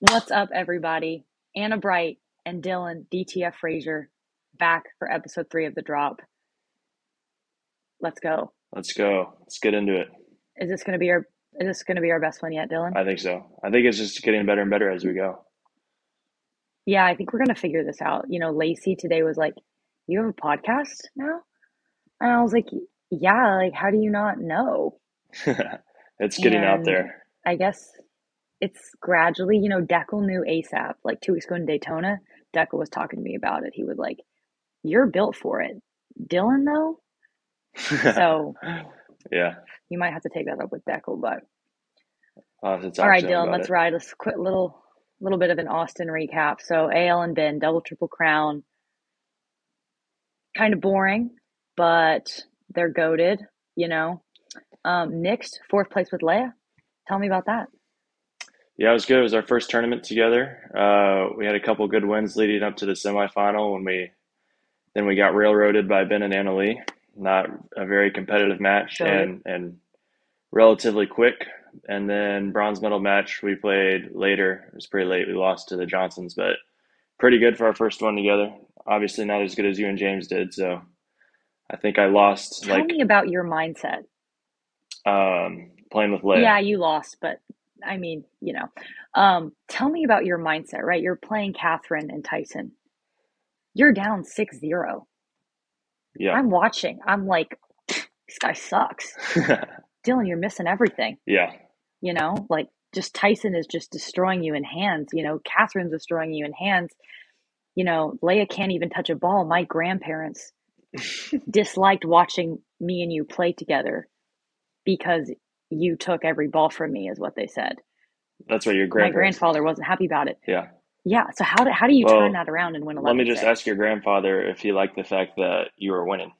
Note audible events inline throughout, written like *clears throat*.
What's up, everybody? Anna Bright and Dylan DTF Frazier back for episode three of The Drop. Let's go. Let's go. Let's get into it. Is this going to be our is this going to be our best one yet, Dylan? I think so. I think it's just getting better and better as we go. Yeah, I think we're going to figure this out. You know, Lacey today was like, "You have a podcast now?" And I was like, "Yeah, like how do you not know?" *laughs* it's getting out there. I guess it's gradually, you know, Dekel knew ASAP. Like two weeks ago in Daytona, Dekel was talking to me about it. He was like, You're built for it. Dylan, though? *laughs* So yeah. you might have to take that up with Dekel. But I'll have to talk all right, Dylan, let's it. ride. Let's quit little little bit of an Austin recap. So AL and Ben, double triple crown. Kind of boring, but they're goaded, you know. Um, fourth place with Leia. Tell me about that. Yeah, it was good. It was our first tournament together. Uh, we had a couple good wins leading up to the semifinal when we then we got railroaded by Ben and Anna Leigh. Not a very competitive match and and relatively quick. And then bronze medal match we played later. It was pretty late. We lost to the Johnsons, but pretty good for our first one together. Obviously not as good as you and James did, so I think I lost Tell like me about your mindset. um, playing with Leia. Yeah, you lost, but I mean, you know. Um, tell me about your mindset, right? You're playing Catherine and Tyson. You're down 6 0. Yeah. I'm watching. I'm like, this guy sucks. *laughs* Dylan, you're missing everything. yeah. You know, like just Tyson is just destroying you in hands. You know, Catherine's destroying you in hands. You know, Leia can't even touch a ball. My grandparents *laughs* disliked watching me and you play together because you took every ball from me, is what they said. That's what your My grandfather wasn't happy about it. Yeah. Yeah. So how do how do you Well, turn that around and win 11 Let me just ask your grandfather if he liked the fact that you were winning.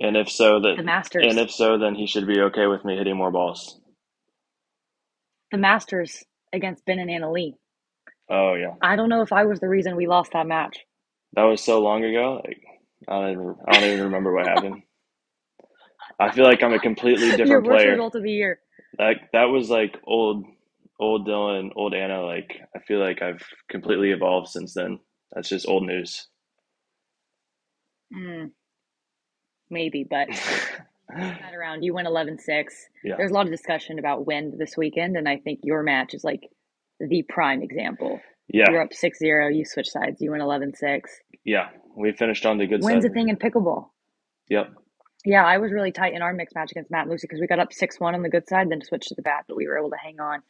And if so, the Masters? and if so, then he should be okay with me hitting more balls. the Masters against Ben and Anna Leigh. Oh yeah, I don't know if I was the reason we lost that match. that was so long ago. Like, I don't even I don't even remember what happened. *laughs* I feel like I'm a completely *laughs* Your different worst player. result of the year. That that was like old old Dylan, old Anna. Like I feel like I've completely evolved since then. That's just old news. Mm, maybe, but *laughs* that around you went 11-6. Yeah. There's a lot of discussion about wind this weekend, and I think your match is like the prime example. Yeah, You're up 6-0, you switch sides, you went 11-6. yeah. We finished on the good Wins a thing in pickleball. Yep. Yeah, I was really tight in our mixed match against Matt and Lucy because we got up 6 1 on the good side, then switched to the bad, but we were able to hang on.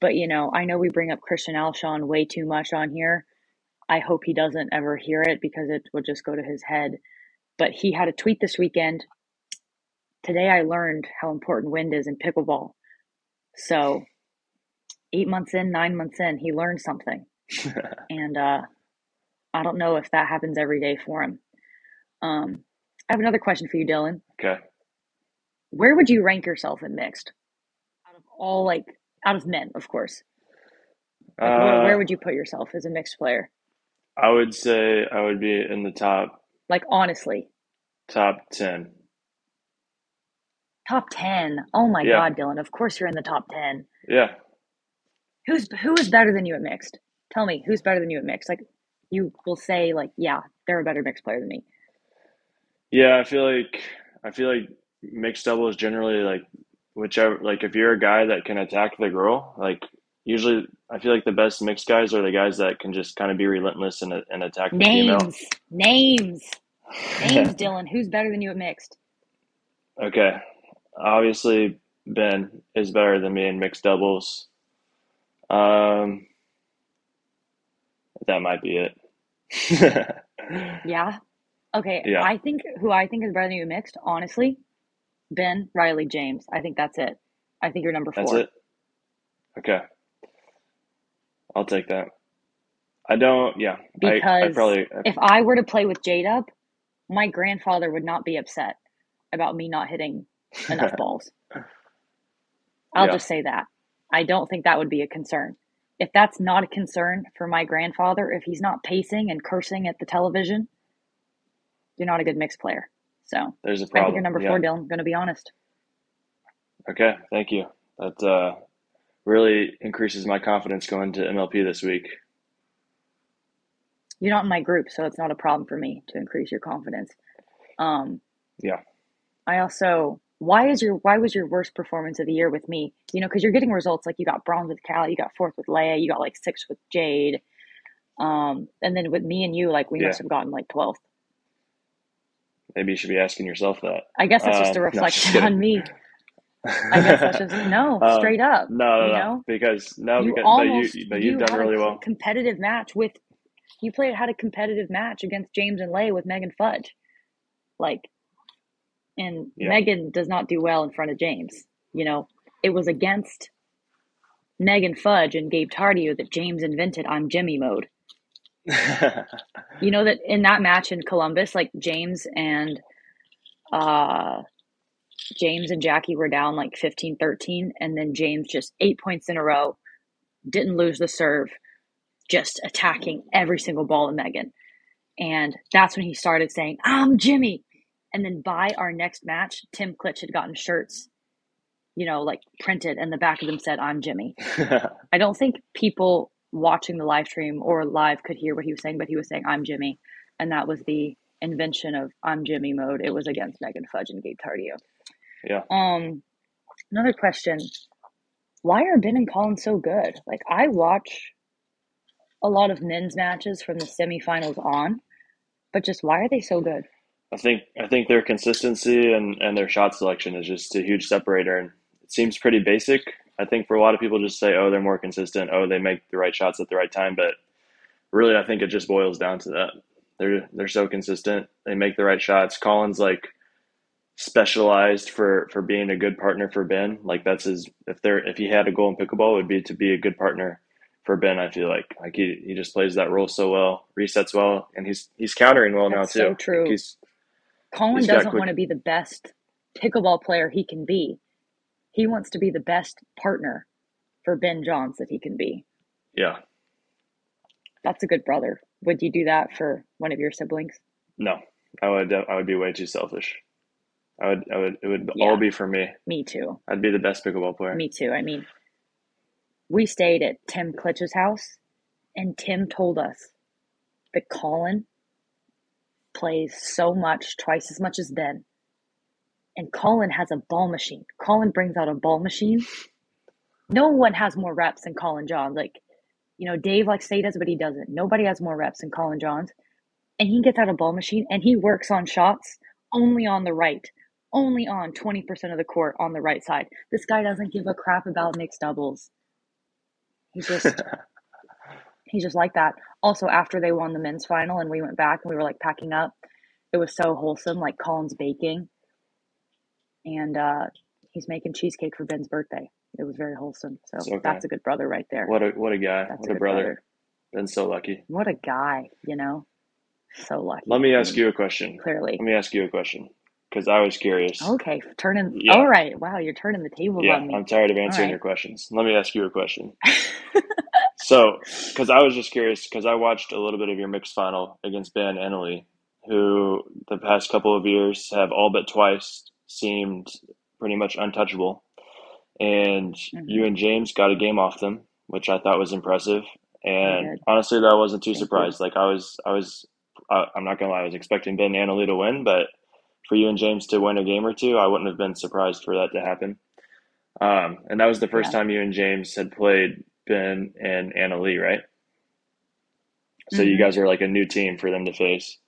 But, you know, I know we bring up Christian Alshon way too much on here. I hope he doesn't ever hear it because it would just go to his head. But he had a tweet this weekend. Today I learned how important wind is in pickleball. So, eight months in, nine months in, he learned something. *laughs* And uh, I don't know if that happens every day for him. Um, I have another question for you, Dylan. Okay. where would you rank yourself in mixed out of all like out of men of course like where, Uh, where would you put yourself as a mixed player I would say I would be in the top like honestly top ten. top 10 oh my Yeah. god dylan of course you're in the top 10 Yeah. who's who is better than you at mixed tell me who's better than you at mixed like you will say like yeah they're a better mixed player than me Yeah, I feel like I feel like mixed doubles generally like whichever like if you're a guy that can attack the girl, like usually I feel like the best mixed guys are the guys that can just kind of be relentless and and attack the female. names names *laughs* names dylan who's better than you at mixed Okay. Obviously Ben is better than me in mixed doubles. Um that might be it. *laughs* yeah okay Yeah. i think who i think is better than you mixed honestly ben riley james i think that's it i think you're number four That's it. Okay. I'll take that. I don't, yeah. I, I Because probably, if I were to play with J Dub, my grandfather would not be upset about me not hitting enough *laughs* balls. I'll Yeah. just say that. I don't think that would be a concern. If that's not a concern for my grandfather, if he's not pacing and cursing at the television, you're not a good mixed player. So there's a I problem. think you're number Yeah. four, Dylan. Going to be honest. Okay, thank you. That uh, really increases my confidence going to MLP this week. You're not in my group, so it's not a problem for me to increase your confidence. Um, yeah. I also why is your why was your worst performance of the year with me? You know, because you're getting results like you got bronze with Cal, you got fourth with Leia, you got like sixth with Jade, um, and then with me and you, like we yeah. must have gotten like twelfth. Maybe you should be asking yourself that. I guess that's just a um, reflection no, on me. I guess that's just *laughs* no, um, straight up. Um, no, no, you know? no, because no, you because, almost, but you, but you've you done really well. Competitive match with you played had a competitive match against James and Lay with Megan Fudge, like, and yeah. Megan does not do well in front of James. You know, it was against Megan Fudge and Gabe Tardio that James invented "I'm Jimmy" mode. *laughs* you know that in that match in Columbus, like James and uh James and Jackie were down like 15 13, and then James just eight points in a row, didn't lose the serve, just attacking every single ball in Megan. And that's when he started saying, I'm Jimmy. And then by our next match, Tim Klitsch had gotten shirts, you know, like printed, and the back of them said, I'm Jimmy. *laughs* I don't think people watching the live stream or live could hear what he was saying, but he was saying, I'm Jimmy. And that was the invention of I'm Jimmy mode. It was against Megan Fudge and Gabe Tardio. Yeah. Um, another question: Why are Ben and Collin so good? Like I watch a lot of men's matches from the semifinals on, but just why are they so good? I think I think their consistency and, and their shot selection is just a huge separator, and it seems pretty basic. I think for a lot of people, just say, "Oh, they're more consistent. Oh, they make the right shots at the right time." But really, I think it just boils down to that. They're they're so consistent. They make the right shots. Collin's like specialized for for being a good partner for Ben. Like that's his if there if he had a goal in pickleball, it would be to be a good partner for Ben. I feel like like he, he just plays that role so well, resets well, and he's he's countering well that's now too. So true. Like he's, Collin he's doesn't want to be the best pickleball player he can be. He wants to be the best partner for Ben Johns that he can be. Yeah. That's a good brother. Would you do that for one of your siblings? No, I would. I would be way too selfish. I would, I would, it would yeah. all be for me. Me too. I'd be the best pickleball player. Me too. I mean, we stayed at Tim Klitsch's house, and Tim told us that Collin plays so much, twice as much as Ben. And Collin has a ball machine. Collin brings out a ball machine. No one has more reps than Collin Johns. Like, you know, Dave likes to say he does, but he doesn't. Nobody has more reps than Collin Johns. And he gets out a ball machine and he works on shots only on the right only on 20% of the court on the right side. This guy doesn't give a crap about mixed doubles. He's just *laughs* he's just like that. Also, after they won the men's final and we went back and we were like packing up, it was so wholesome, like Collin's baking. And uh he's making cheesecake for Ben's birthday. It was very wholesome. So okay. that's a good brother right there. What a what a guy. That's what a, a brother. brother. Ben's so lucky. What a guy, you know? So lucky. Let me ask you a question. Clearly. Let me ask you a question because I was curious. Okay, turning. Yeah. All right. Wow, you're turning the tables yeah, on me. I'm tired of answering right. your questions. Let me ask you a question. *laughs* so, because I was just curious, because I watched a little bit of your mixed final against Ben Enley, who the past couple of years have all but twice seemed pretty much untouchable, and mm-hmm. you and James got a game off them, which I thought was impressive. And honestly, that wasn't too Thank surprised. You. Like I was, I was, I, I'm not gonna lie, I was expecting Ben Annalise to win, but for you and James to win a game or two, I wouldn't have been surprised for that to happen. Um, and that was the first yeah. time you and James had played Ben and Anna Leigh, right? So mm-hmm. you guys are like a new team for them to face,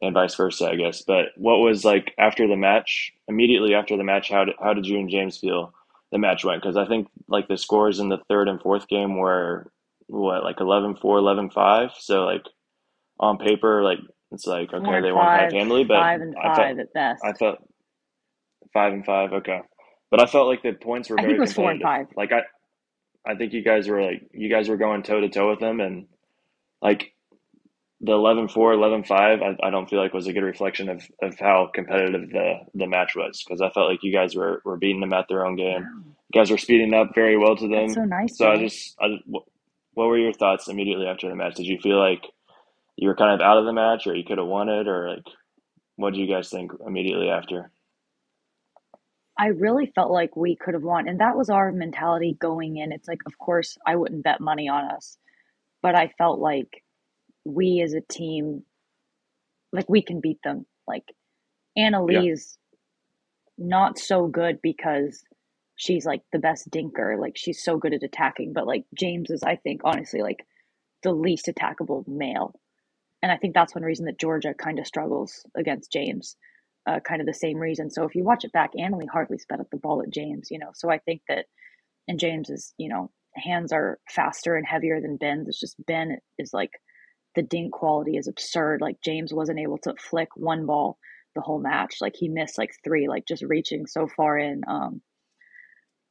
and vice versa, I guess. But what was like after the match? Immediately after the match, how did how did you and James feel the match went? Because I think like the scores in the third and fourth game were what like 11-4, 11-5. So like on paper, like it's like okay, they won five handily, but five and five felt, at best. I felt five and five. Okay, but I felt like the points were. I think it was four and five. Like I, I think you guys were like you guys were going toe to toe with them, and like the 11-4, 11-5, I, I don't feel like was a good reflection of, of how competitive the, the match was because I felt like you guys were, were beating them at their own game. Wow. You guys were speeding up very well to them. That's so nice. So I just, I, what were your thoughts immediately after the match? Did you feel like you were kind of out of the match or you could have won it or like what do you guys think immediately after I really felt like we could have won. And that was our mentality going in. It's like, of course, I wouldn't bet money on us, but I felt like we as a team, like we can beat them. Like Annalise, yeah. not so good because she's like the best dinker. Like she's so good at attacking, but like James is, I think, honestly, like the least attackable male. And I think that's one reason that Jorja kind of struggles against James uh, kind of the same reason. So if you watch it back, Anna Leigh hardly sped up the ball at James, you know. So I think that, and James is, you know, hands are faster and heavier than Ben's. It's just Ben is like the dink quality is absurd. Like James wasn't able to flick one ball the whole match. Like he missed like three, like just reaching so far in. Um,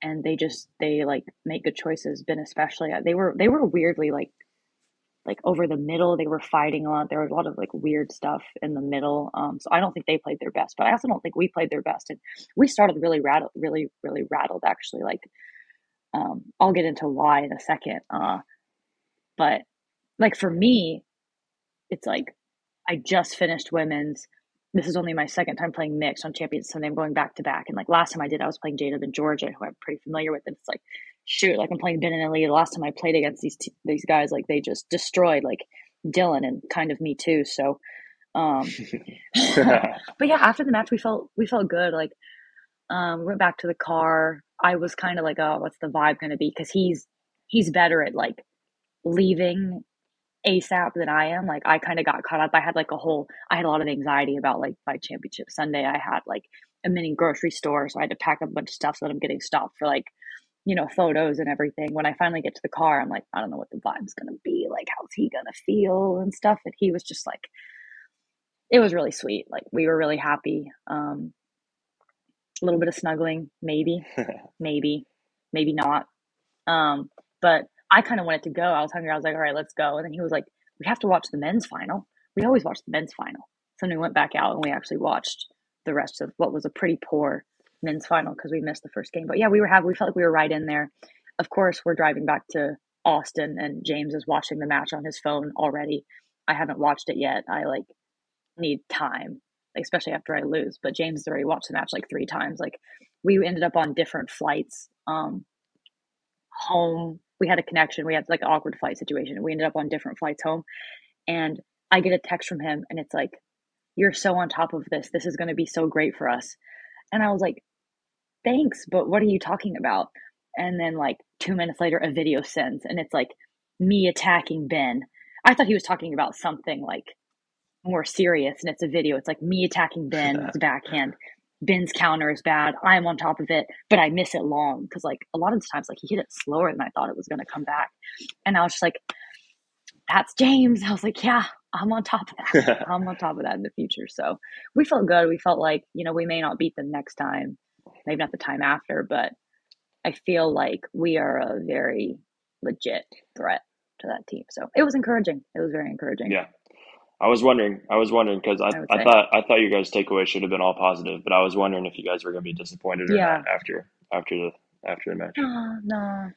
and they just they like make good choices. Ben especially, they were they were weirdly like like over the middle. They were fighting a lot. There was a lot of like weird stuff in the middle. Um, so I don't think they played their best, but I also don't think we played their best. And we started really rattled, really, really rattled actually. Like, um, I'll get into why in a second. Uh, but like for me, it's like I just finished women's. This is only my second time playing mixed on Champions Sunday. I'm going back to back. And like last time I did, I was playing Jada in Jorja, who I'm pretty familiar with. And it's like shoot, like I'm playing Ben and Ellie. The last time I played against these t- these guys, like they just destroyed like Dylan and kind of me too. So, um, *laughs* *laughs* but yeah, after the match, we felt we felt good. Like, um, we went back to the car. I was kind of like, oh, what's the vibe going to be? Because he's he's better at like leaving ASAP than I am. Like I kind of got caught up. I had like a whole I had a lot of anxiety about like my championship Sunday. I had like a mini grocery store, so I had to pack up a bunch of stuff so that I'm getting stopped for like you know, photos and everything. When I finally get to the car, I'm like, I don't know what the vibe's gonna be. Like, how's he gonna feel and stuff. And he was just like, it was really sweet. Like, we were really happy. Um, a little bit of snuggling, maybe, *laughs* maybe, maybe not. Um, but I kind of wanted to go. I was hungry. I was like, all right, let's go. And then he was like, we have to watch the men's final. We always watch the men's final. So then we went back out and we actually watched the rest of what was a pretty poor men's final because we missed the first game. But yeah, we were happy. We felt like we were right in there. Of course, we're driving back to Austin, and James is watching the match on his phone already. I haven't watched it yet. I like need time, especially after I lose. But James has already watched the match like three times. Like we ended up on different flights um, home. We had a connection. We had like an awkward flight situation. We ended up on different flights home, and I get a text from him, and it's like, "You're so on top of this. This is going to be so great for us." And I was like, thanks, but what are you talking about? And then like two minutes later, a video sends and it's like me attacking Ben. I thought he was talking about something like more serious and it's a video. It's like me attacking Ben, it's *laughs* backhand. Ben's counter is bad. I'm on top of it, but I miss it long because like a lot of the times like he hit it slower than I thought it was gonna come back. And I was just like, that's James. I was like, yeah, I'm on top of that. *laughs* I'm on top of that in the future. So we felt good. We felt like, you know, we may not beat them next time maybe not the time after, but I feel like we are a very legit threat to that team. So it was encouraging. It was very encouraging. Yeah. I was wondering. I was wondering because I, I, I, thought I thought you guys' takeaway should have been all positive, but I was wondering if you guys were going to be disappointed or yeah. not after after the after the match. No, no,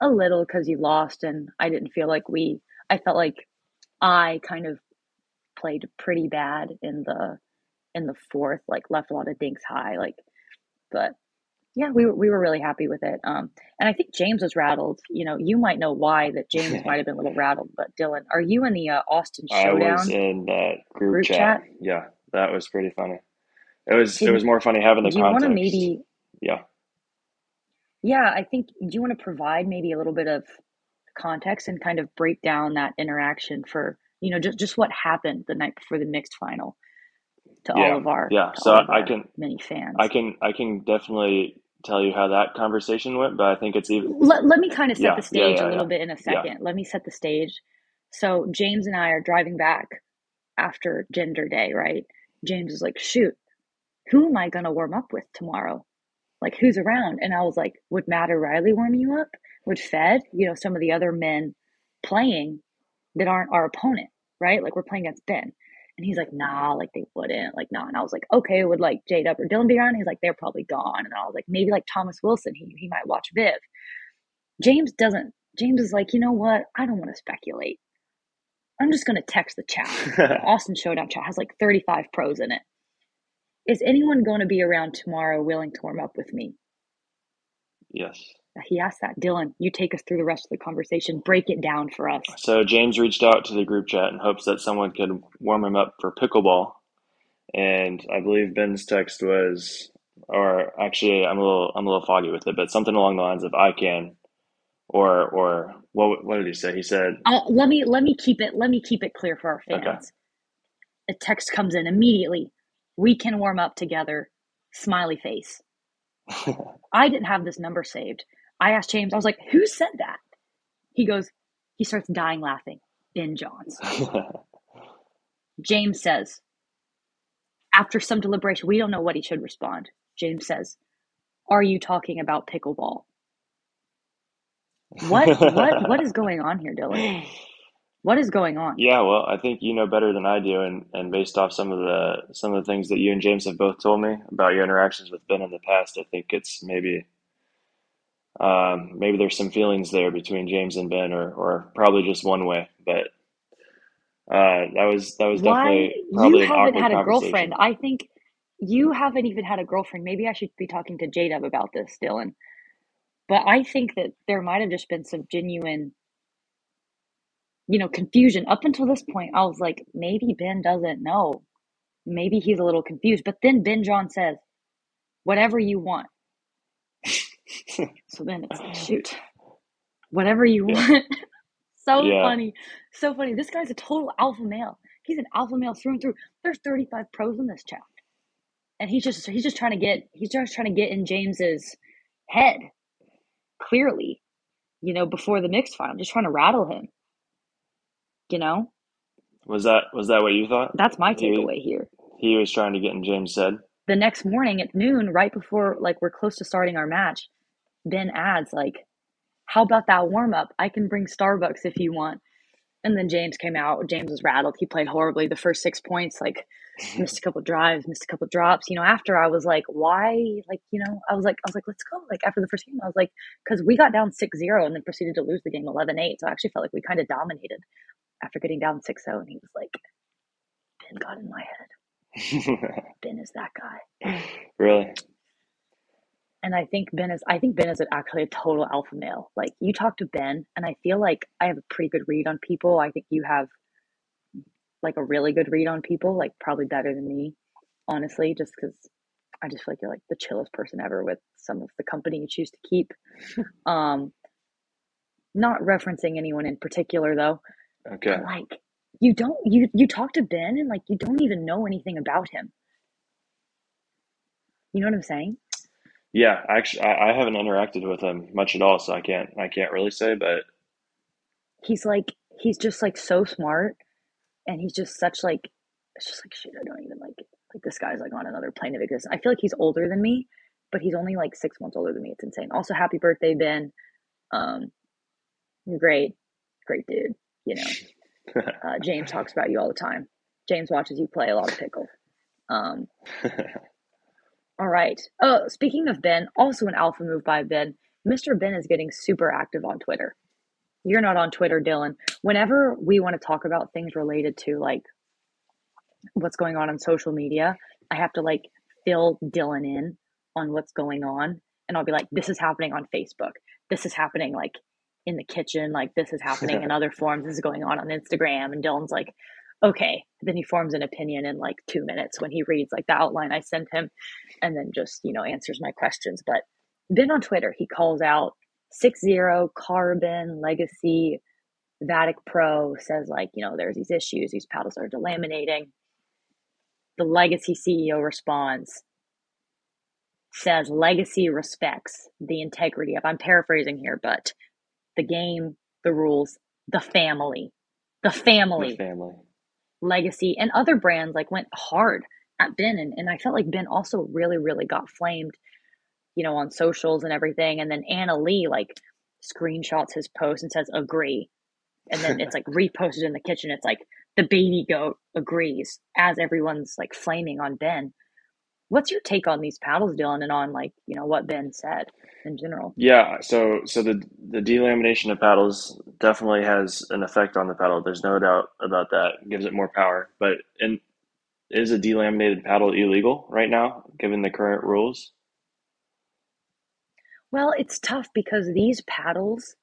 a little because you lost, and I didn't feel like we. I felt like I kind of played pretty bad in the in the fourth, like left a lot of dinks high, like but yeah, we were, we were really happy with it. Um, and I think James was rattled. You know, you might know why that James *laughs* might have been a little rattled, but Dylan, are you in the uh, Austin Showdown? I was in that group, group chat. chat. Yeah, that was pretty funny. It was Did, it was more funny having the. Do you want to maybe? Yeah. Yeah, I think. Do you want to provide maybe a little bit of context and kind of break down that interaction for you know just just what happened the night before the mixed final? to yeah, all of our yeah. So I can many fans. I can I can definitely tell you how that conversation went, but I think it's even. Let, let me kind of set yeah, the stage yeah, a little bit in a second. Let me set the stage. So James and I are driving back after Gender Day, right? James is like, "Shoot, who am I gonna warm up with tomorrow? Like, who's around?" And I was like, "Would Matt O'Reilly warm you up? Would Fed? You know, some of the other men playing that aren't our opponent, right? Like we're playing against Ben." And he's like, nah, like they wouldn't, like nah. And I was like, okay, would like J Dub or Dylan be around? He's like, they're probably gone. And I was like, maybe like Thomas Wilson, he he might watch Viv. James doesn't. James is like, you know what? I don't want to speculate. I'm just gonna text the chat. *laughs* the Austin Showdown chat has like 35 pros in it. Is anyone going to be around tomorrow willing to warm up with me? Yes. He asked that. Dylan, you take us through the rest of the conversation. Break it down for us. So James reached out to the group chat in hopes that someone could warm him up for pickleball. And I believe Ben's text was, or actually, I'm a little, I'm a little foggy with it, but something along the lines of "I can," or, or what? What did he say? He said, uh, "Let me, let me keep it, let me keep it clear for our fans." Okay. A text comes in immediately. We can warm up together. Smiley face. *laughs* I didn't have this number saved. I asked James, I was like, who said that? He goes, he starts dying laughing. Ben Johns. *laughs* James says, after some deliberation, we don't know what he should respond. James says, Are you talking about pickleball? What what what is going on here, Dylan? *laughs* What is going on? Yeah, well, I think you know better than I do, and, and based off some of the some of the things that you and James have both told me about your interactions with Ben in the past, I think it's maybe um, maybe there's some feelings there between James and Ben, or or probably just one way. But uh, that was that was definitely Why probably you haven't had a girlfriend? I think you haven't even had a girlfriend. Maybe I should be talking to J Dub about this, Dylan. But I think that there might have just been some genuine, you know, confusion. Up until this point, I was like, maybe Ben doesn't know. Maybe he's a little confused. But then Ben John says, whatever you want. *laughs* *laughs* so then it's like, oh. shoot, whatever you want. *laughs* so yeah. funny. So funny. This guy's a total alpha male. He's an alpha male through and through. There's 35 pros in this chat. And he's just he's just trying to get he's just trying to get in James's head clearly, you know, before the mixed final, just trying to rattle him. You know? Was that was that what you thought? That's my takeaway he, here. He was trying to get in James' head. The next morning at noon, right before like we're close to starting our match, Ben adds like, "How about that warm up? I can bring Starbucks if you want." And then James came out. James was rattled. He played horribly. The first six points, like missed a couple drives, missed a couple drops. You know, after I was like, why? Like, you know, I was like, I was like, let's go. Like after the first game, I was like, because we got down 6-0 and then proceeded to lose the game 11-8. So I actually felt like we kind of dominated after getting down 6-0. And he was like, Ben got in my head. *laughs* ben is that guy. Really? And I think Ben is I think Ben is actually a total alpha male. Like you talk to Ben and I feel like I have a pretty good read on people. I think you have like a really good read on people, like probably better than me, honestly, just cuz I just feel like you're like the chillest person ever with some of the company you choose to keep. *laughs* um not referencing anyone in particular though. Okay. like you don't you you talk to Ben and like you don't even know anything about him. You know what I'm saying? Yeah, actually, I, I haven't interacted with him much at all, so I can't I can't really say. But he's like he's just like so smart, and he's just such like it's just like shit. I don't even like like this guy's like on another plane of existence. I feel like he's older than me, but he's only like six months older than me. It's insane. Also, happy birthday, Ben. Um, you're great, great dude. You know, *laughs* uh, James talks about you all the time. James watches you play a lot of pickle. Um, *laughs* All right. Oh, speaking of Ben, also an alpha move by Ben. Mr. Ben is getting super active on Twitter. You're not on Twitter, Dylan. Whenever we want to talk about things related to like what's going on on social media, I have to like fill Dylan in on what's going on. And I'll be like, this is happening on Facebook. This is happening like in the kitchen. Like this is happening *laughs* in other forms. This is going on on Instagram. And Dylan's like, okay then he forms an opinion in like two minutes when he reads like the outline i sent him and then just you know answers my questions. But then on twitter he calls out six zero carbon legacy vatic pro says like you know there's these issues these paddles are delaminating. The legacy ceo responds says legacy respects the integrity of i'm paraphrasing here but the game the rules the family the family. The family legacy and other brands like went hard at Ben and, and I felt like Ben also really, really got flamed, you know, on socials and everything. And then Anna Leigh like screenshots his post and says agree. And then it's like *laughs* reposted in the kitchen. It's like the baby goat agrees as everyone's like flaming on Ben. What's your take on these paddles, Dylan, and on like, you know, what Ben said in general? Yeah, so so the the delamination of paddles definitely has an effect on the paddle. There's no doubt about that. It gives it more power. But in is a delaminated paddle illegal right now, given the current rules? Well, it's tough because these paddles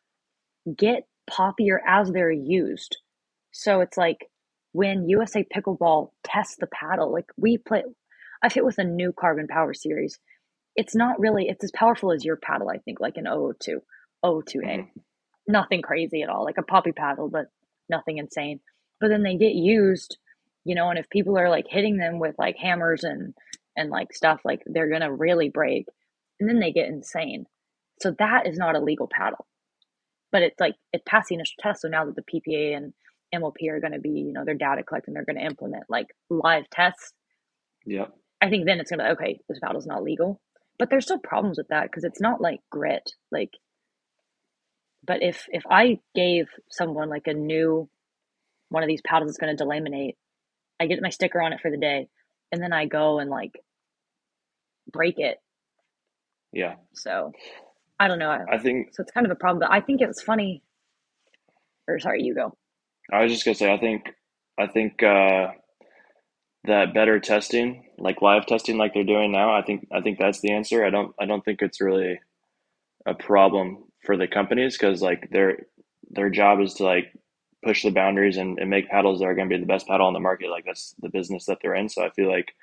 get poppier as they're used. So it's like when USA Pickleball tests the paddle, like we play, I've hit with a new Carbon Power series. It's not really, it's as powerful as your paddle, I think, like an 002, 002A. Mm-hmm. Nothing crazy at all, like a poppy paddle, but nothing insane. But then they get used, you know, and if people are like hitting them with like hammers and and like stuff, like they're gonna really break, and then they get insane. So that is not a legal paddle, but it's like it passed the initial test. So now that the PPA and MLP are going to be, you know, their data collecting, they're going to implement like live tests. Yeah. I think then it's going to be okay. This paddle's not legal, but there's still problems with that because it's not like grit. Like, but if if I gave someone like a new one of these paddles that's going to delaminate, I get my sticker on it for the day, and then I go and like break it. Yeah. So I don't know. I think so. It's kind of a problem, but I think it was funny. Or sorry, you go. I was just gonna say I think I think uh, that better testing, like live testing, like they're doing now. I think I think that's the answer. I don't I don't think it's really a problem for the companies because like their their job is to like push the boundaries and, and make paddles that are going to be the best paddle on the market. Like that's the business that they're in. So I feel like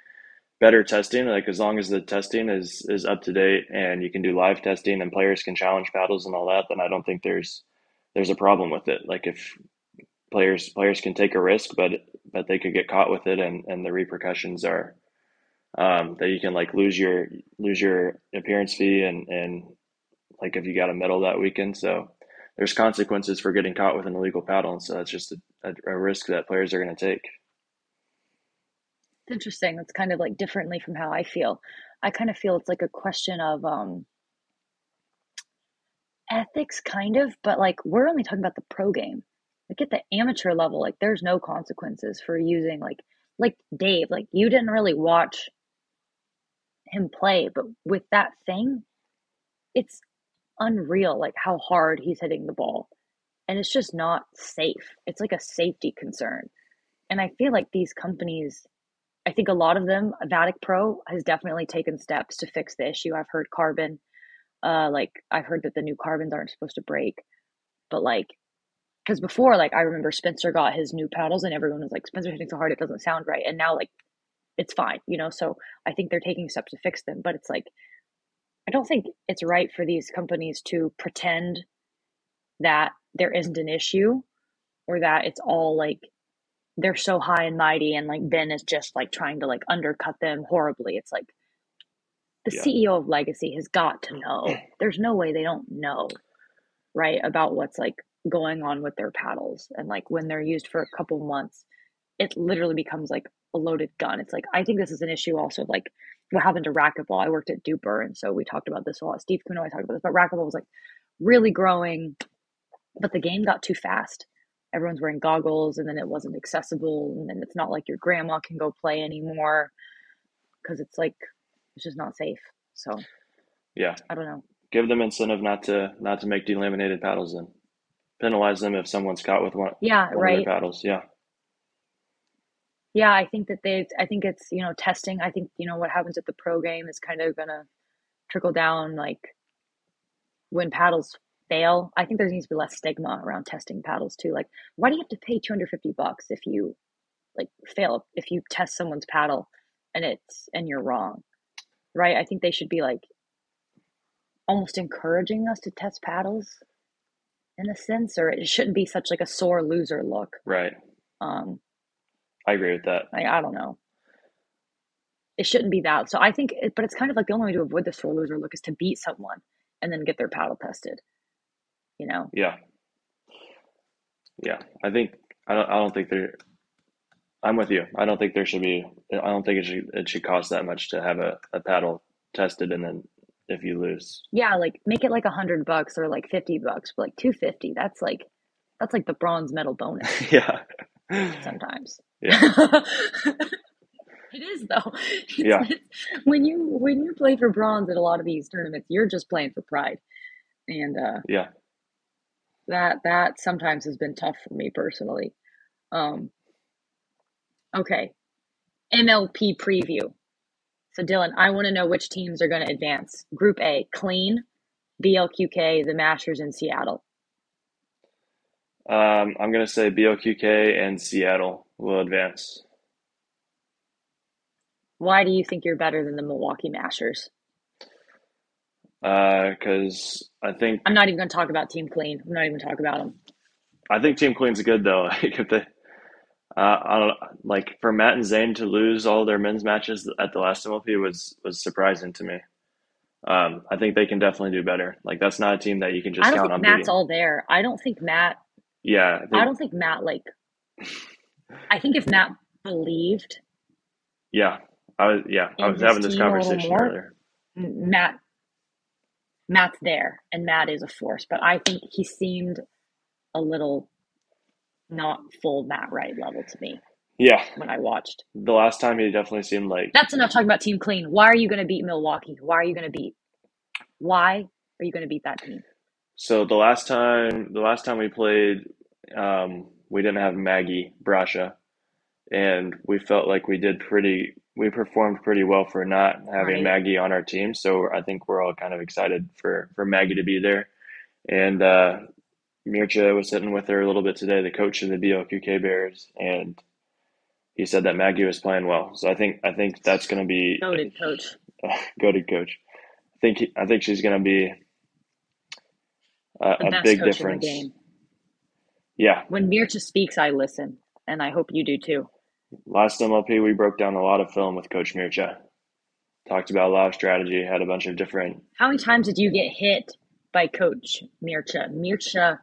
better testing, like as long as the testing is is up to date and you can do live testing and players can challenge paddles and all that, then I don't think there's there's a problem with it. Like if players players can take a risk, but but they could get caught with it, and and the repercussions are um, that you can like lose your lose your appearance fee and and like if you got a medal that weekend. So there's consequences for getting caught with an illegal paddle, and so that's just a, a, risk that players are going to take. It's interesting. It's kind of like differently from how I feel. I kind of feel it's like a question of um, ethics, kind of, but like we're only talking about the pro game. Like at the amateur level, like there's no consequences for using like like Dave. Like you didn't really watch him play, but with that thing, it's unreal like how hard he's hitting the ball. And it's just not safe. It's like a safety concern. And I feel like these companies, I think a lot of them, Vatic Pro has definitely taken steps to fix the issue. I've heard carbon, uh, like I've heard that the new carbons aren't supposed to break, but like, because before, like I remember Spencer got his new paddles and everyone was like, Spencer's hitting so hard it doesn't sound right, and now like it's fine, you know. So I think they're taking steps to fix them, but it's like I don't think it's right for these companies to pretend that there isn't an issue or that it's all like they're so high and mighty and like Ben is just like trying to like undercut them horribly. It's like the Yeah. CEO of Legacy has got to know. *clears throat* There's no way they don't know, right, about what's like going on with their paddles and like when they're used for a couple months, it literally becomes like a loaded gun. It's like I think this is an issue also of like what happened to racquetball. I worked at DUPR and so we talked about this a lot. Steve Kuno, I talked about this, but racquetball was like really growing, but the game got too fast. Everyone's wearing goggles and then it wasn't accessible and then it's not like your grandma can go play anymore because it's like it's just not safe. So Yeah, I don't know. give them incentive not to not to make delaminated paddles and penalize them if someone's caught with one Yeah, one of right. their paddles. Yeah, Yeah, I think that they I think it's, you know, testing. I think, you know, what happens at the pro game is kind of gonna trickle down like when paddles fail. I think there needs to be less stigma around testing paddles too. Like, why do you have to pay 250 bucks if you like fail if you test someone's paddle and it's and you're wrong? Right? I think they should be like almost encouraging us to test paddles in a sense, or it shouldn't be such like a sore loser look. right. Um, I agree with that. like I don't know. It shouldn't be that. So I think, it, but it's kind of like the only way to avoid the sore loser look is to beat someone and then get their paddle tested. You know? Yeah, yeah. I think I don't. I don't think there. I'm with you. I don't think there should be. I don't think it should. It should cost that much to have a, a paddle tested, and then if you lose, Yeah, like make it like a hundred bucks or like fifty bucks, but like two fifty. That's like that's like the bronze medal bonus *laughs* yeah, sometimes. yeah, *laughs* it is though. It's, Yeah. it's- when you when you play for bronze at a lot of these tournaments, you're just playing for pride, and uh, yeah. that that sometimes has been tough for me personally. Um, okay, MLP preview. So, Dylan, I want to know which teams are going to advance. Group A, Clean, BLQK, the Mashers in Seattle. Um, I'm going to say BLQK and Seattle will advance. Why do you think you're better than the Milwaukee Mashers? Because uh, I think I'm not even going to talk about Team Clean. I'm not even going to talk about them. I think Team Clean's good though. *laughs* Like if they, uh, I don't like for Matt and Zane to lose all their men's matches at the last MLP was was surprising to me. Um, I think they can definitely do better. Like that's not a team that you can just I don't count think on Matt's beating. all there. I don't think Matt. Yeah, they, I don't think Matt like. *laughs* I think if Matt believed yeah. I was yeah. I was having this team a little conversation more, earlier. Matt, Matt's there, and Matt is a force. But I think he seemed a little not full Matt Wright level to me Yeah, when I watched. the last time he definitely seemed like That's enough talking about Team Clean. Why are you going to beat Milwaukee? Why are you going to beat? Why are you going to beat that team? So the last time, the last time we played, um, we didn't have Maggie Brascia, and we felt like we did pretty. We performed pretty well for not having Right. Maggie on our team. So I think we're all kind of excited for for Maggie to be there. And uh, Mircha was sitting with her a little bit today, the coach of the BLQK Bears, and he said that Maggie was playing well. So I think I think that's going to be Noted, coach. *laughs* goaded coach. I think he, I think she's going to be a, a big difference. in the game. Yeah, When Mircha speaks, I listen, and I hope you do too. last MLP we broke down a lot of film with Coach Mircha. Talked about a lot of strategy. Had a bunch of different. How many times did you get hit by Coach Mircha? Mircha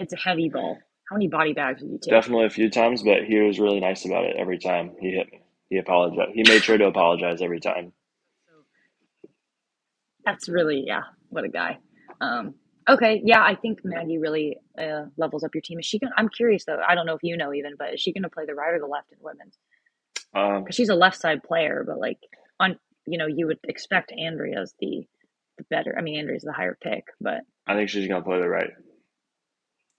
hits a heavy ball. How many body bags did you take? Definitely a few times, but he was really nice about it every time he hit me. He apologized. He made sure to apologize every time. That's really yeah, what a guy. Um, okay, yeah, I think Maggie really uh, levels up your team. Is she gonna? I'm curious though. I don't know if you know even, but is she going to play the right or the left in women's? Um, Because she's a left side player, but like on you know you would expect Andrea's the the better. I mean Andrea's the higher pick, but I think she's gonna play the right.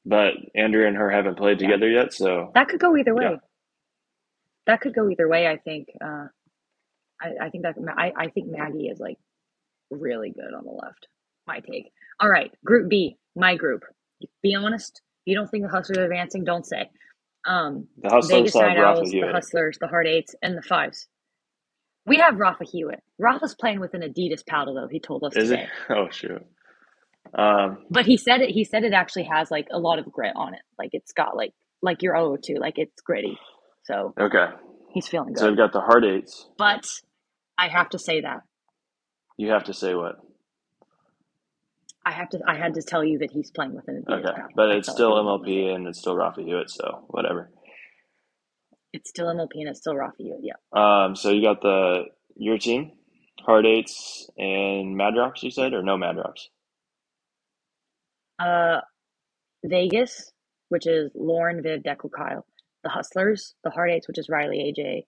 But Andrew and her haven't played Yeah. together yet, so that could go either way. Yeah. That could go either way. I think. Uh, I, I think that I, I think Maggie is like really good on the left. My take. All right, Group B, my group. Be honest. If you don't think the Hustlers are advancing, don't say. Um, the Hustlers Vegas Night Owls, the. Hustlers, the Hard Eights, and the Fives. We have Rafa Hewett. Rafa's playing with an Adidas paddle, though. He told us Is it? *laughs* Oh shoot. Um, But he said it. He said it actually has like a lot of grit on it. Like it's got like like your O2. Like it's gritty. So okay. he's feeling good. So we've got the hard eights. But I have to say that You have to say what? I have to. I had to tell you that he's playing with an Okay, paddle. but it's still MLP and it's still Rafa Hewett, so whatever. It's still MLP and it's still Rafa Hewett. Yeah. Um, so you got the your team, Hard Eights and Mad Rocks, you said, or no Mad Rocks? Uh, Vegas, which is Lauren, Viv, Declan, Kyle. The Hustlers, the Hard Eights, which is Riley, AJ,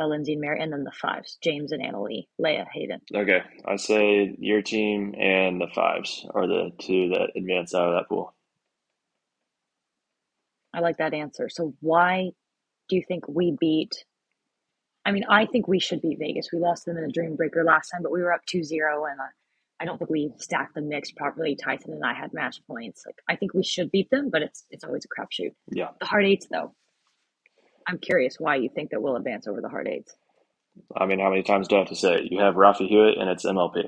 uh, Lindsay, and Mary, and then the Fives, James and Anna Leigh, Leia, Hayden. Okay, I say your team and the Fives are the two that advance out of that pool. I like that answer. So why do you think we beat? I mean, I think we should beat Vegas. We lost them in a Dream Breaker last time, but we were up 2-0, and uh, I don't think we stacked the mix properly. Tyson and I had match points. Like I think we should beat them, but it's it's always a crapshoot. Yeah, The Hard Eights, though. I'm curious why you think that we'll advance over the Hard Eights. I mean, how many times do I have to say it? You have Rafa Hewett and it's MLP.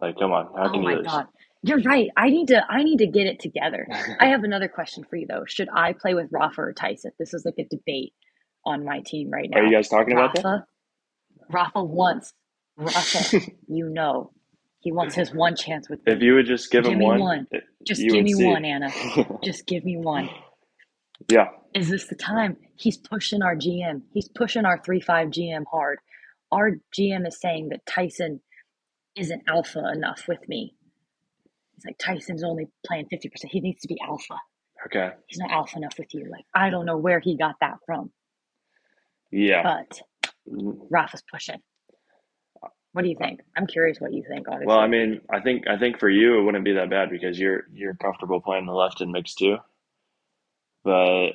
Like, come on, how Oh can my you lose? god. You're right. I need to I need to get it together. I have another question for you though. Should I play with Rafa or Tyson? This is like a debate on my team right now. Are you guys talking about that? Rafa Rafa wants Rafa, *laughs* you know. He wants his one chance with If you would just give him me one, one. Just give me see. one, Anna. *laughs* Just give me one. yeah, Is this the time? He's pushing our GM. He's pushing our 3 5 GM hard. Our GM is saying that Tyson isn't alpha enough with me. He's like, Tyson's only playing 50%. He needs to be alpha. okay, He's not alpha enough with you. Like, I don't know where he got that from, yeah. but mm. Rafa's pushing. What do you think? I'm curious what you think, honestly. Well, I mean, I think I think for you it wouldn't be that bad because you're you're comfortable playing the left and mix too. But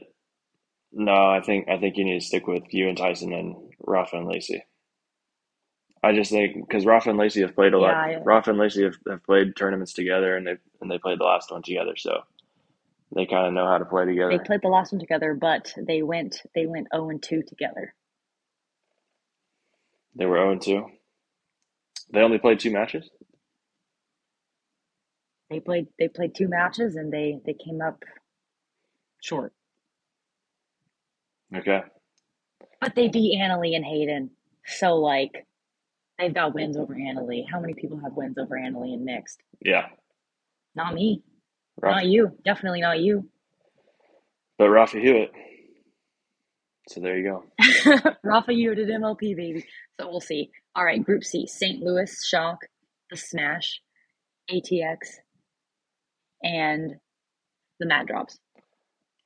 no, I think I think you need to stick with you and Tyson and Rafa and Lacey. I just think because Rafa and Lacey have played a lot. Yeah, I- Rafa and Lacey have, have played tournaments together, and they and they played the last one together, so they kind of know how to play together. They played the last one together, but they went they went 0 and 2 together. They were zero and two. They only played two matches. They played they played two matches and they they came up short. Okay. But they beat Anna Leigh and Hayden. So like they've got wins over Anna Leigh. How many people have wins over Anna Leigh and mixed? Yeah. Not me. Rafa, Not you. Definitely not you. but Rafa Hewett. So there you go. Rafa you did MLP baby. So we'll see. All right, Group C: St. Louis Shock, the Smash, ATX, and the Mad Drops.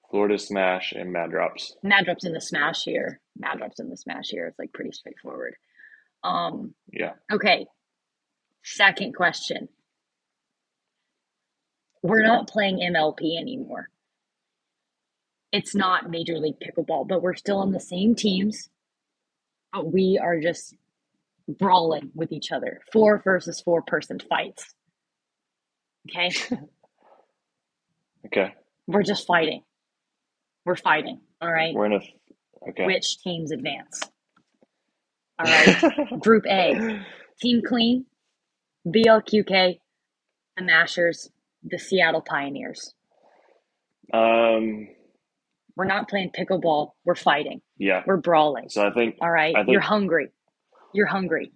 Florida Smash and Mad Drops. Mad Drops in the Smash here. Mad Drops in the Smash here. It's like pretty straightforward. Um. Yeah. Okay. Second question. We're not playing MLP anymore. It's not Major League Pickleball, but we're still on the same teams. But we are just brawling with each other. Four versus four person fights. Okay? *laughs* Okay. We're just fighting. We're fighting. All right. We're in a. Okay. Which teams advance? All right. *laughs* Group A. Team Clean, BLQK, the Mashers, the Seattle Pioneers. um. We're not playing pickleball. We're fighting. Yeah. We're brawling. So I think All right. I think- You're hungry. You're hungry.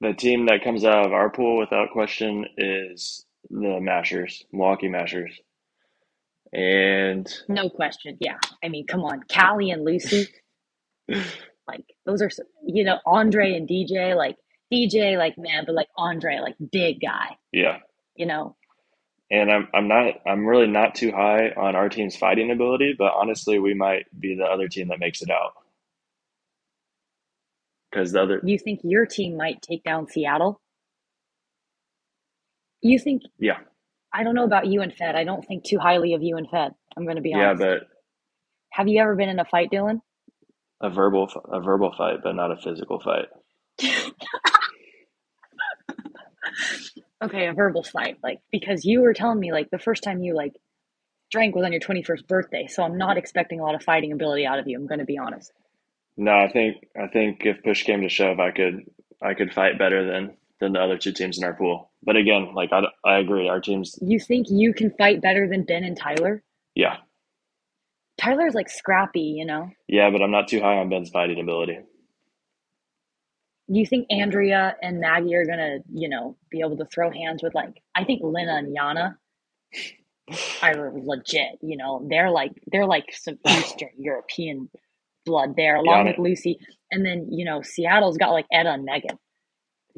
the team that comes out of our pool without question is the Mashers, Milwaukee Mashers, and No question. Yeah. I mean, come on. Callie and Lucy. *laughs* like, those are, you know, Andre and DJ. Like, DJ, like, man, but like Andre, like, big guy, yeah. you know? And I'm I'm not I'm really not too high on our team's fighting ability, but honestly, we might be the other team that makes it out. Because the other, You think your team might take down Seattle? You think, yeah, I don't know about you and Fed. I don't think too highly of you and Fed. I'm going to be honest. yeah, but Have you ever been in a fight, Dylan? a verbal a verbal fight, but not a physical fight. *laughs* Okay, a verbal fight. Like, because you were telling me, like, the first time you, like, drank was on your 21st birthday. So I'm not expecting a lot of fighting ability out of you. I'm going to be honest. No, I think I think if push came to shove, I could I could fight better than than the other two teams in our pool. But again, like I, I agree, our teams, You think you can fight better than Ben and Tyler? yeah, Tyler's, like, scrappy, you know? yeah, but I'm not too high on Ben's fighting ability. You think Andrea and Maggie are going to, you know, be able to throw hands with, like, I think Lena and Yana *laughs* are legit, you know? They're like, they're like some Eastern European blood there, along Yana- with Lucy. And then, you know, Seattle's got, like, Etta and Megan.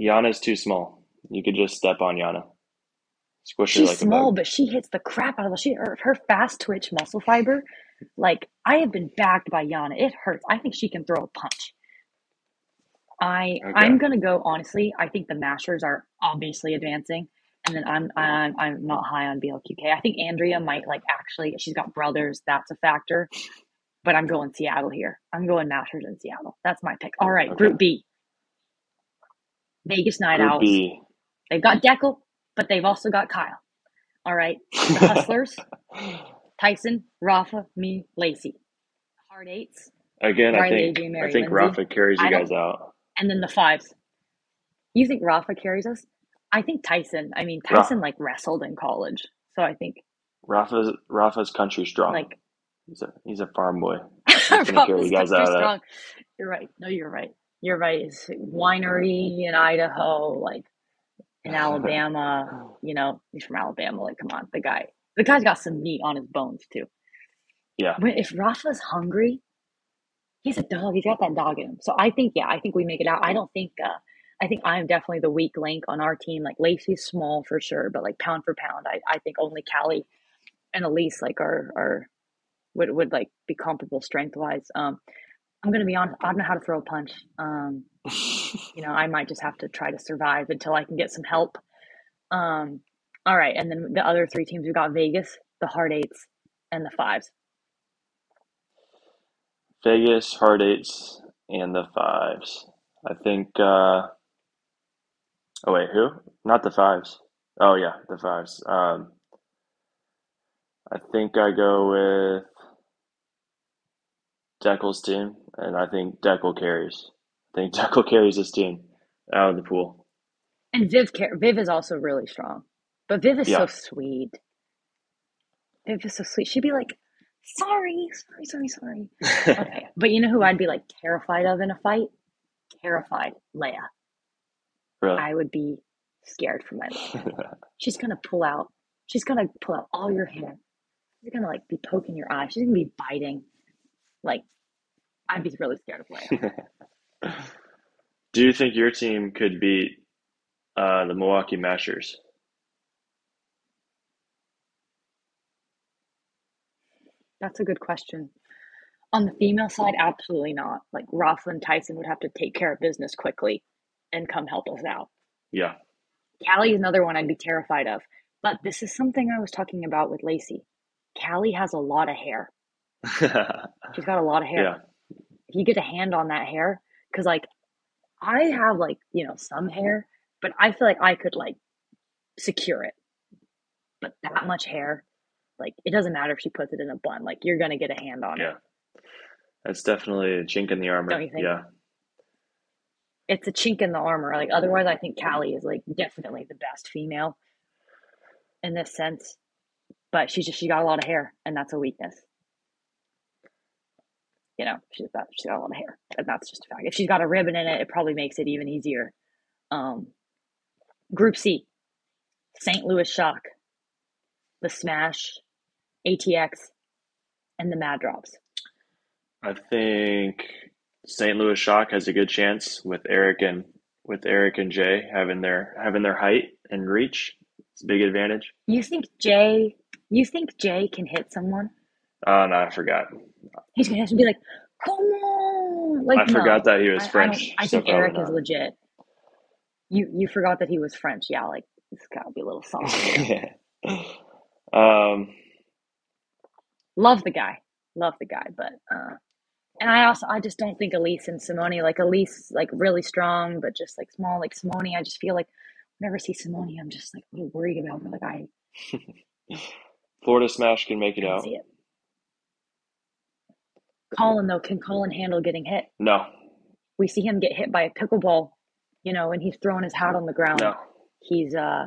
Yana's too small. You could just step on Yana, squish She's like small, but she hits the crap out of the she her, her fast twitch muscle fiber. Like I have been backed by Yana. It hurts. I think she can throw a punch. I Okay. I'm gonna go honestly. I think the Mashers are obviously advancing, and then I'm I'm I'm not high on BLQK. I think Andrea might like actually. She's got brothers. That's a factor. But I'm going Seattle here. I'm going Mashers in Seattle. That's my pick. All right, Okay. Group B. Vegas Night Group Owls. B. They've got Dekel, but they've also got Kyle. All right. The Hustlers, *laughs* Tyson, Rafa, me, Lacey. Hard eights. Again, I think AJ, Mary I think Lindsay. Rafa carries you guys out. And then the fives. You think Rafa carries us? I think Tyson. I mean, Tyson like wrestled in college. So I think Rafa's Rafa's country strong. like he's a he's a farm boy. *laughs* carry you guys out of strong. You're right. No, you're right. You're right. It's winery in Idaho, like in *laughs* Alabama. You know, he's from Alabama. Like, come on, the guy. The guy's got some meat on his bones too. Yeah. If Rafa's hungry, he's a dog. He's got that dog in him. So I think, yeah, I think we make it out. I don't think. uh I think I'm definitely the weak link on our team. Like Lacey's small for sure, but like pound for pound, I, I think only Callie and Elise like are are would would like be comparable strength wise. Um, I'm gonna be honest. I don't know how to throw a punch. Um, *laughs* you know, I might just have to try to survive until I can get some help. Um, all right, and then the other three teams we got Vegas, the Hard Eights, and the Fives. Vegas, Hard Eights, and the fives. I think. Uh, oh wait, who? Not the fives. Oh yeah, the fives. Um, I think I go with Dekel's team, and I think Dekel carries. I think *laughs* Dekel carries his team out of the pool. And Viv Viv is also really strong. But Viv is Yeah. so sweet. Viv is so sweet. She'd be like, sorry, sorry, sorry, sorry. *laughs* Okay. But you know who I'd be like terrified of in a fight? Terrified. Leia. really? I would be scared for my life. *laughs* She's gonna pull out she's gonna pull out all your hair. She's gonna like be poking your eye. She's gonna be biting. Like I'd be really scared of Leia. *laughs* Do you think your team could beat uh, the Milwaukee Mashers? That's a good question. On the female side, absolutely not. Like Roslyn Tyson would have to take care of business quickly and come help us out. Yeah. Callie is another one I'd be terrified of. But this is something I was talking about with Lacey. Callie has a lot of hair. She's got a lot of hair. yeah. If you get a hand on that hair, because like I have like, you know, some hair, but I feel like I could like secure it. But that much hair, like it doesn't matter if she puts it in a bun, like you're gonna get a hand on it. Yeah. That's definitely a chink in the armor. Don't you think? Yeah. It's a chink in the armor. Like otherwise I think Callie is like definitely the best female in this sense. But she's just she got a lot of hair and that's a weakness. You know, she's got she's got a lot of hair. And that's just a fact. If she's got a ribbon in it, it probably makes it even easier. Um Group C. St. Louis Shock, the Smash, ATX, and the Mad Drops. I think St. Louis Shock has a good chance with Eric and with Eric and Jay having their having their height and reach. It's a big advantage. You think Jay you think Jay can hit someone? Oh no, I forgot. He's gonna have to be like, come on. Like I no. forgot that he was I, I, French. I so think probably Eric is legit. You you forgot that he was French. Yeah, like this gotta be a little soft. *laughs* um, Love the guy. Love the guy, but uh and I also I just don't think Elise and Simone like Elise like really strong, but just like small like Simone. I just feel like whenever I see Simone, I'm just like a little worried about her. Like I *laughs* Florida Smash can make it out. see it. Collin though, can Collin handle getting hit? No, We see him get hit by a pickleball, you know, and he's throwing his hat on the ground. no. He's uh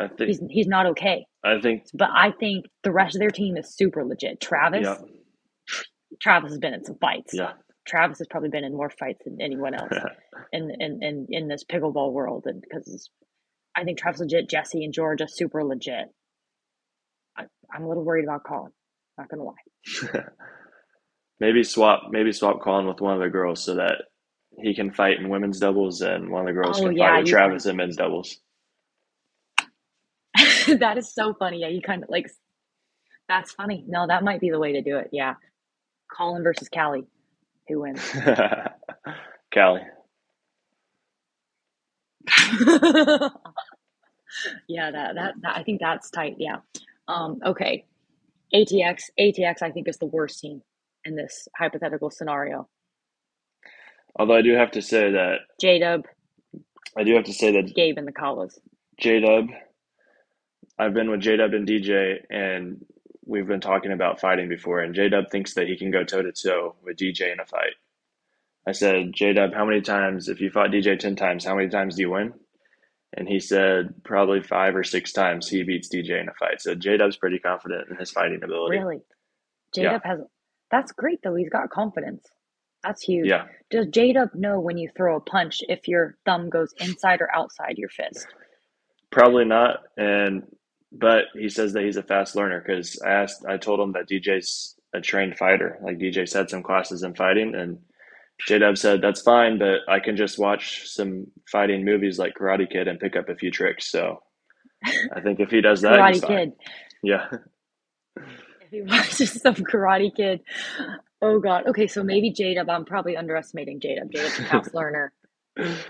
I think he's he's not okay. I think But I think the rest of their team is super legit. Travis, yeah, Travis has been in some fights. yeah. Travis has probably been in more fights than anyone else *laughs* in in in, in this pickleball world, and because I think Travis legit, Jesse and Jorja super legit. I, I'm a little worried about Collin. Not gonna lie. *laughs* maybe swap maybe swap Collin with one of the girls so that he can fight in women's doubles and one of the girls Oh, can yeah, fight with Travis in men's doubles. *laughs* that is so funny. Yeah, you kind of like. That's funny. No, that might be the way to do it. Yeah, Collin versus Callie. Who wins? *laughs* Callie. *laughs* yeah, that, that that I think that's tight. Yeah. Um, okay. ATX ATX I think is the worst team in this hypothetical scenario. Although I do have to say that J Dub, I do have to say that Gabe, and the Kawas. J Dub, I've been with J Dub and DJ, and we've been talking about fighting before, and J Dub thinks that he can go toe to toe with DJ in a fight. I said, J Dub, how many times, if you fought DJ 10 times, how many times do you win? And he said, probably five or six times he beats DJ in a fight. So J Dub's pretty confident in his fighting ability. Really? J Yeah. Dub has. That's great though. He's got confidence. That's huge. Yeah. Does J Dub know when you throw a punch if your thumb goes inside or outside your fist? Probably not. And but he says that he's a fast learner because I asked, I told him that DJ's a trained fighter. Like DJ's had some classes in fighting, and J Dub said that's fine, but I can just watch some fighting movies like Karate Kid and pick up a few tricks. So I think if he does that, Karate. Kid. Yeah, *laughs* He watches some Karate Kid. Oh God. Okay, so maybe J Dub. I'm probably underestimating J Dub. J a fast *laughs* learner.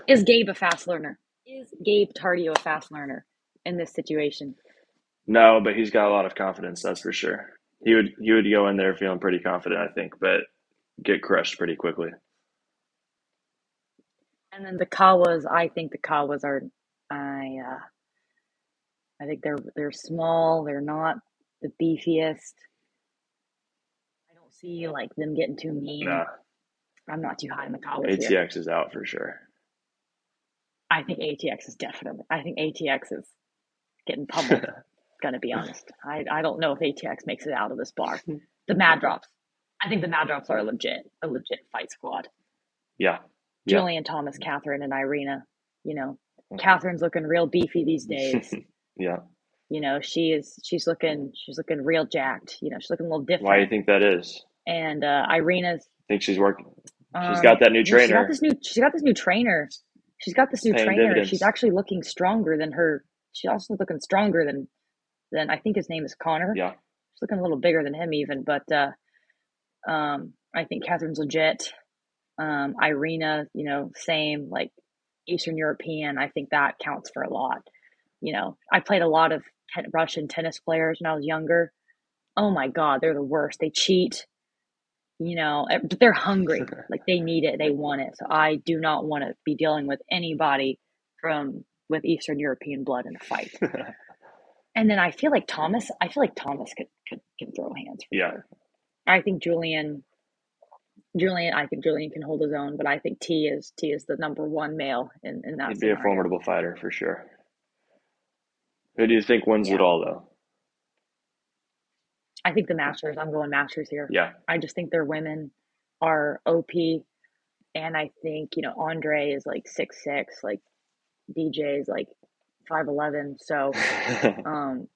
Is Gabe a fast learner? Is Gabe Tardio a fast learner in this situation? no, but he's got a lot of confidence. That's for sure. He would he would go in there feeling pretty confident, I think, but get crushed pretty quickly. And then the Kawas, I think the Kawas are, I, uh, I think they're they're small. They're not the beefiest. See like them getting too mean. Nah, I'm not too high in the college. ATX is out for sure. I think ATX is definitely. I think ATX is getting pummeled. *laughs* gonna be honest. I I don't know if ATX makes it out of this bar. *laughs* The Mad Drops. I think the Mad Drops are legit, a legit fight squad. Yeah. Yeah. Julian Thomas, Catherine, and Irina. You know, mm-hmm. Catherine's looking real beefy these *laughs* days. yeah. you know, she is she's looking she's looking real jacked. You know, she's looking a little different. Why do you think that is? And uh, Irina's think she's working. She's um, got that new trainer. got this new. She's got this new trainer. She's got this new Paying trainer. dividends. She's actually looking stronger than her. She's also looking stronger than than I think his name is Connor. Yeah. She's looking a little bigger than him even. But uh, um, I think Catherine's legit. Um, Irina, you know, same like Eastern European. I think that counts for a lot. You know, I played a lot of ten- Russian tennis players when I was younger. Oh my God, they're the worst. They cheat. You know, eh, but they're hungry. Like they need it. They want it. So I do not want to be dealing with anybody from with Eastern European blood in a fight. *laughs* And then I feel like Thomas. I feel like Thomas could could can throw hands Yeah. sure. I think Julian. Julian, I think Julian can hold his own, but I think T is T is the number one male in in that He'd be a formidable fighter for sure. Who do you think wins Yeah. it all though? I think the Mashers. I'm going Mashers here. Yeah. I just think their women are OP, and I think you know Andre is like six six, like DJ is like five eleven. So *laughs* um,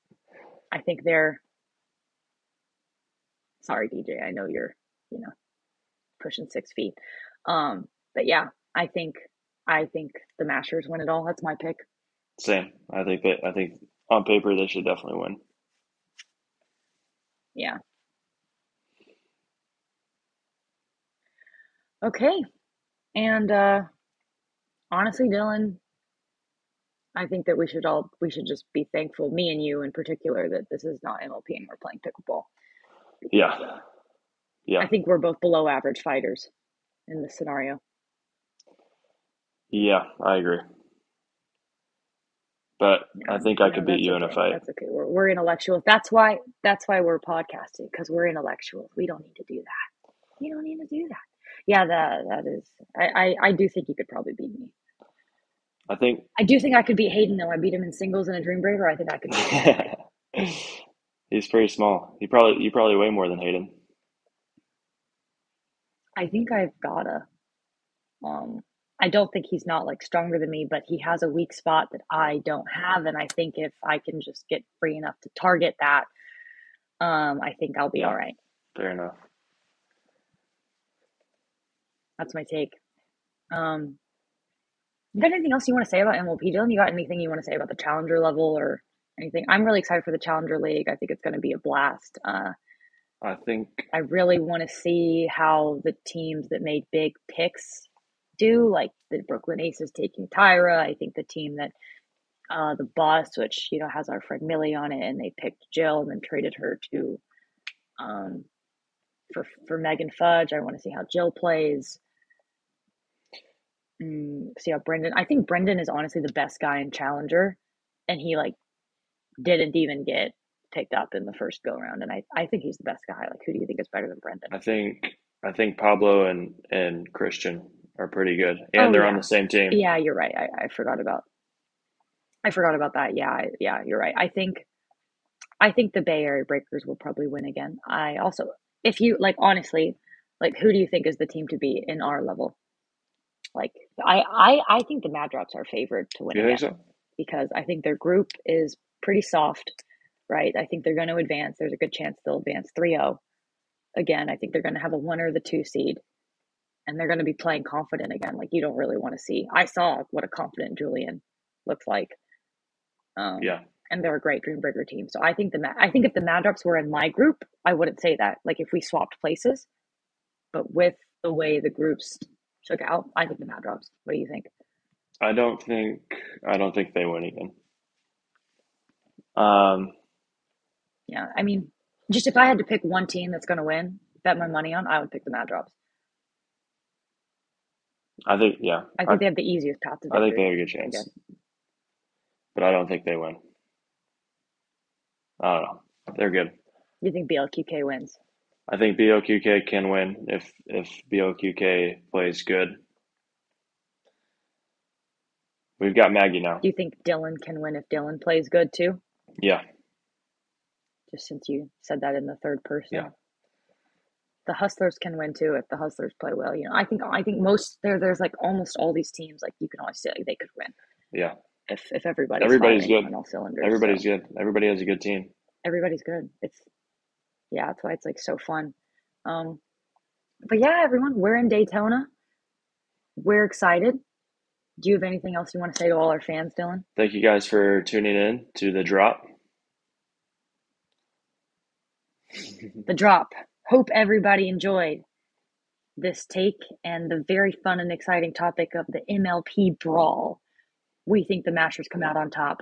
I think they're. Sorry, DJ. I know you're you know pushing six feet. Um, but yeah, I think I think the Mashers win it all. That's my pick. Same. I think that I think on paper they should definitely win. Yeah. Okay. And uh honestly, Dylan, I think that we should all we should just be thankful, me and you in particular, that this is not MLP and we're playing pickleball. Yeah. Yeah. I think we're both below average fighters in this scenario. Yeah, I agree. But I think I no, could beat you in a fight. That's okay. We're we're intellectuals. That's why that's why we're podcasting because we're intellectuals. We don't need to do that. We don't need to do that. Yeah, that that is. I I, I do think you could probably beat me. I think I do think I could beat Hayden though. I beat him in singles in a Dream Breaker. I think I could beat him. in a fight. *laughs* he's pretty small. He probably you probably weigh more than Hayden. I think I've gotta. Um, I don't think he's not like stronger than me, but he has a weak spot that I don't have, and I think if I can just get free enough to target that, um, I think I'll be Yeah. all right. Fair enough. That's my take. Um, you got anything else you want to say about MLP, Dylan? You got anything you want to say about the Challenger level or anything? I'm really excited for the Challenger League. I think it's going to be a blast. Uh, I think I really want to see how the teams that made big picks do, like the Brooklyn Aces taking Tyra. I think the team that uh, the bus, which you know has our friend Millie on it, and they picked Jill and then traded her to um, for for Megan Fudge. I want to see how Jill plays. Mm, see how Brendan. I think Brendan is honestly the best guy in Challenger, and he like didn't even get picked up in the first go round. And I I think he's the best guy. Like, who do you think is better than Brendan? I think I think Pablo and and Christian are pretty good, Oh and they're on the same team. yeah. You're right. I, I forgot about I forgot about that. Yeah, I, yeah. You're right. I think I think the Bay Area Breakers will probably win again. I also, if you like, honestly, like, who do you think is the team to be in our level? Like, I I I think the Mad Drops are favored to win You think again so? because I think their group is pretty soft, right? I think they're going to advance. There's a good chance they'll advance 3-0. Again, I think they're going to have a one or the two seed. And they're going to be playing confident again. Like you don't really want to see. I saw what a confident Julian looks like. Um, Yeah. and they're a great Dreambreaker team. So I think the I think if the Mad Dogs were in my group, I wouldn't say that. Like if we swapped places, but with the way the groups took out, I think the Mad Dogs. What do you think? I don't think I don't think they win again. Um, Yeah, I mean, just if I had to pick one team that's going to win, bet my money on, I would pick the Mad Dogs. I think yeah. I think they have the easiest path to I think they have a good chance, but I don't think they win. I don't know. They're good. You think BLQK wins? I think BLQK can win if if BLQK plays good. We've got Maggie now. Do you think Dylan can win if Dylan plays good too? Yeah, Just since you said that in the third person. Yeah. The Hustlers can win too if the Hustlers play well. You know, I think I think most there there's like almost all these teams like you can always say like, they could win yeah. if if everybody's Everybody's good. on all cylinders. Everybody's so good. Everybody has a good team. everybody's good. It's yeah, that's why it's like so fun. Um, but yeah, everyone, we're in Daytona. We're excited. Do you have anything else you want to say to all our fans, Dylan? Thank you guys for tuning in to the drop. the drop. Hope everybody enjoyed this take and the very fun and exciting topic of the MLP brawl. We think the Mashers come out on top.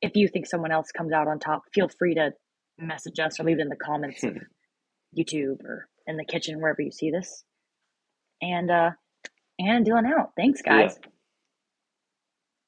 If you think someone else comes out on top, feel free to message us or leave it in the comments of YouTube or in the kitchen, wherever you see this. And uh and Dylan out. Thanks, Yeah. guys.